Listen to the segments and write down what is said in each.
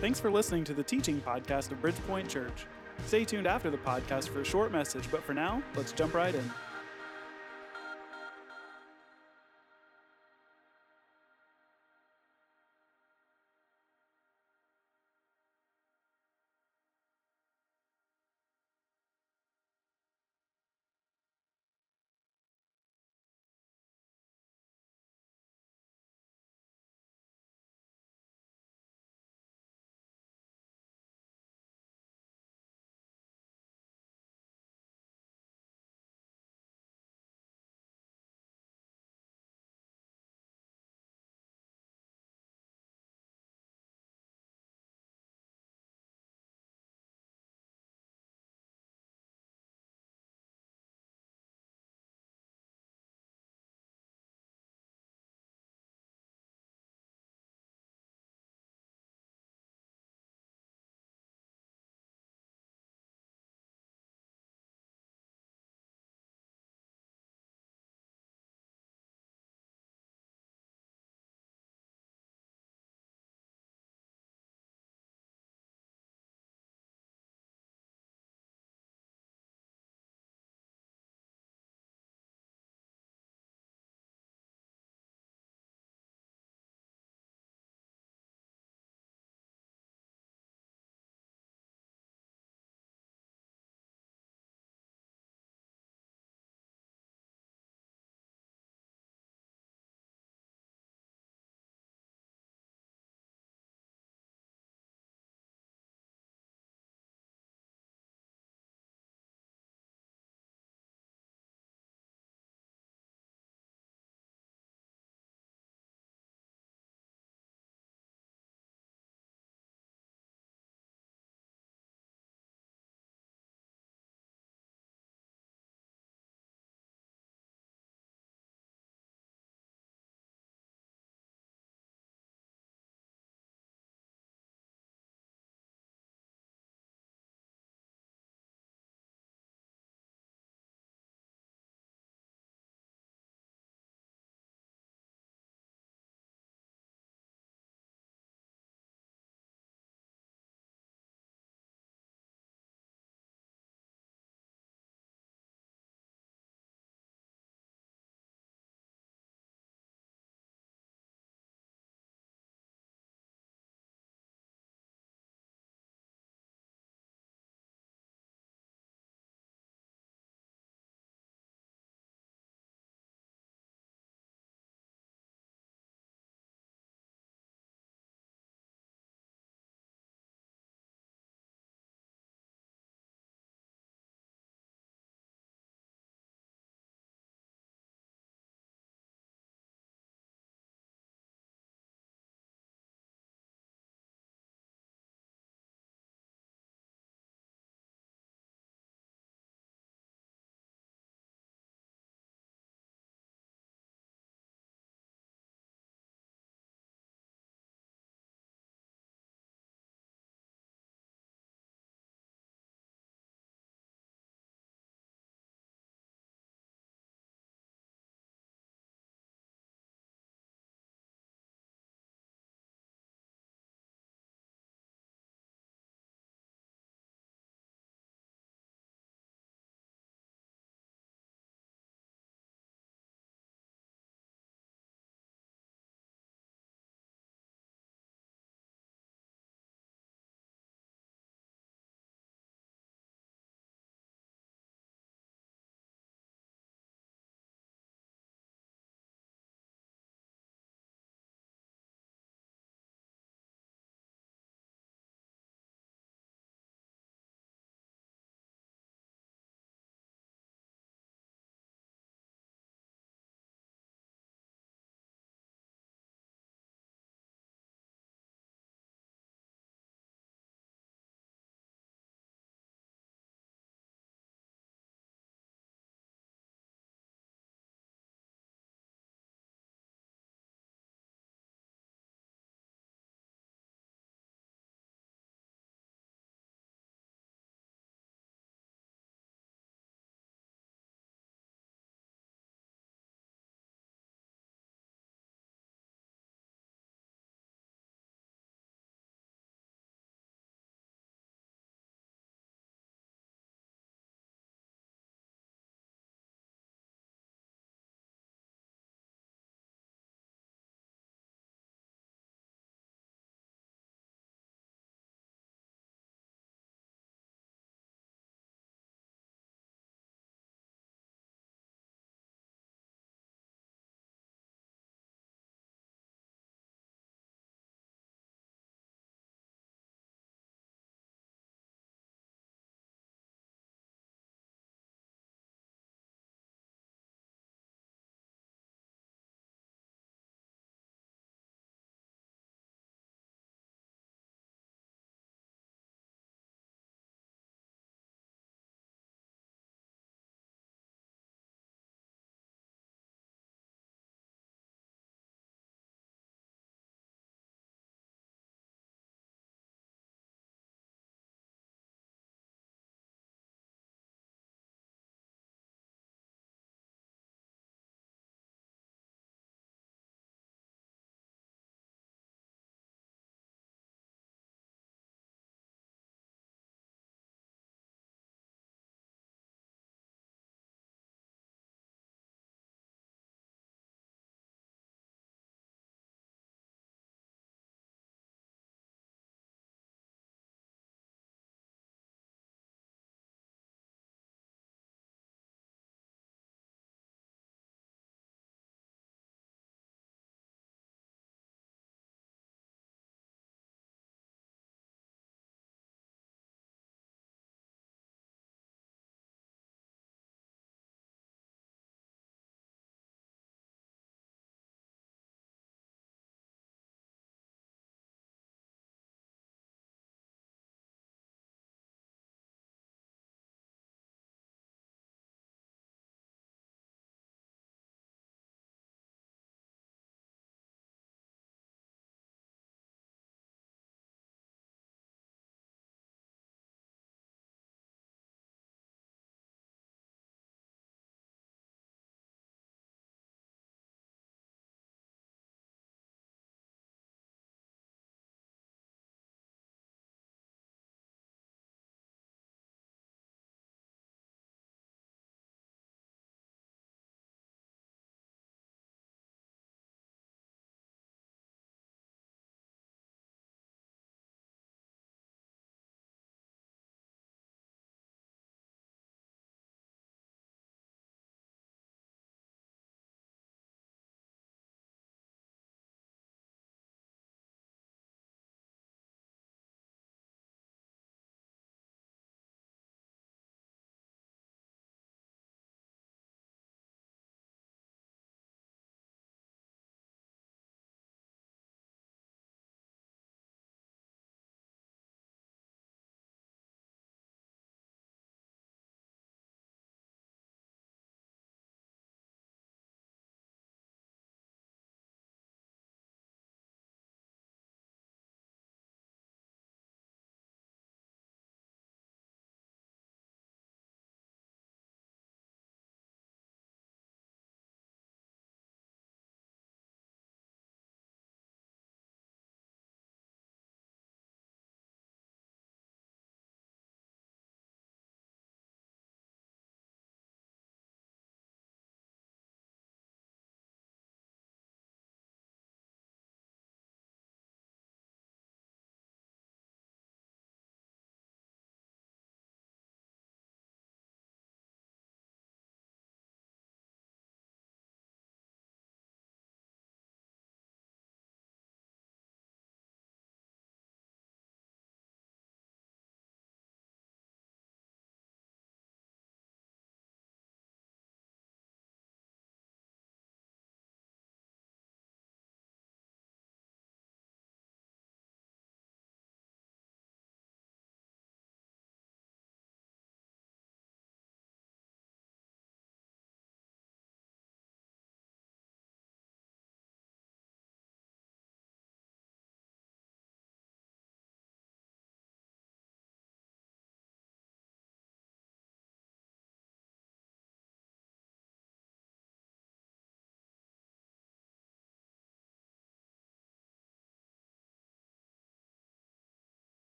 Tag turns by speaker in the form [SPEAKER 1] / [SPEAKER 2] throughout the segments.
[SPEAKER 1] Thanks for listening to the teaching podcast of Bridgepoint Church. Stay tuned after the podcast for a short message, but for now, let's jump right in.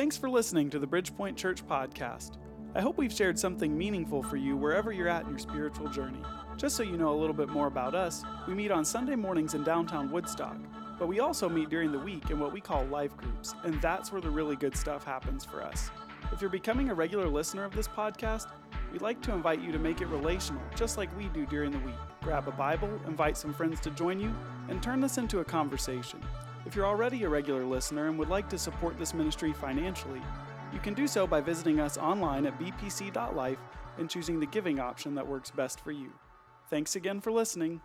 [SPEAKER 1] Thanks for listening to the Bridgepoint Church podcast. I hope we've shared something meaningful for you wherever you're at in your spiritual journey. Just so you know a little bit more about us, we meet on Sunday mornings in downtown Woodstock, but we also meet during the week in what we call life groups, and that's where the really good stuff happens for us. If you're becoming a regular listener of this podcast, we'd like to invite you to make it relational, just like we do during the week. Grab a Bible, invite some friends to join you, and turn this into a conversation. If you're already a regular listener and would like to support this ministry financially, you can do so by visiting us online at bpc.life and choosing the giving option that works best for you. Thanks again for listening.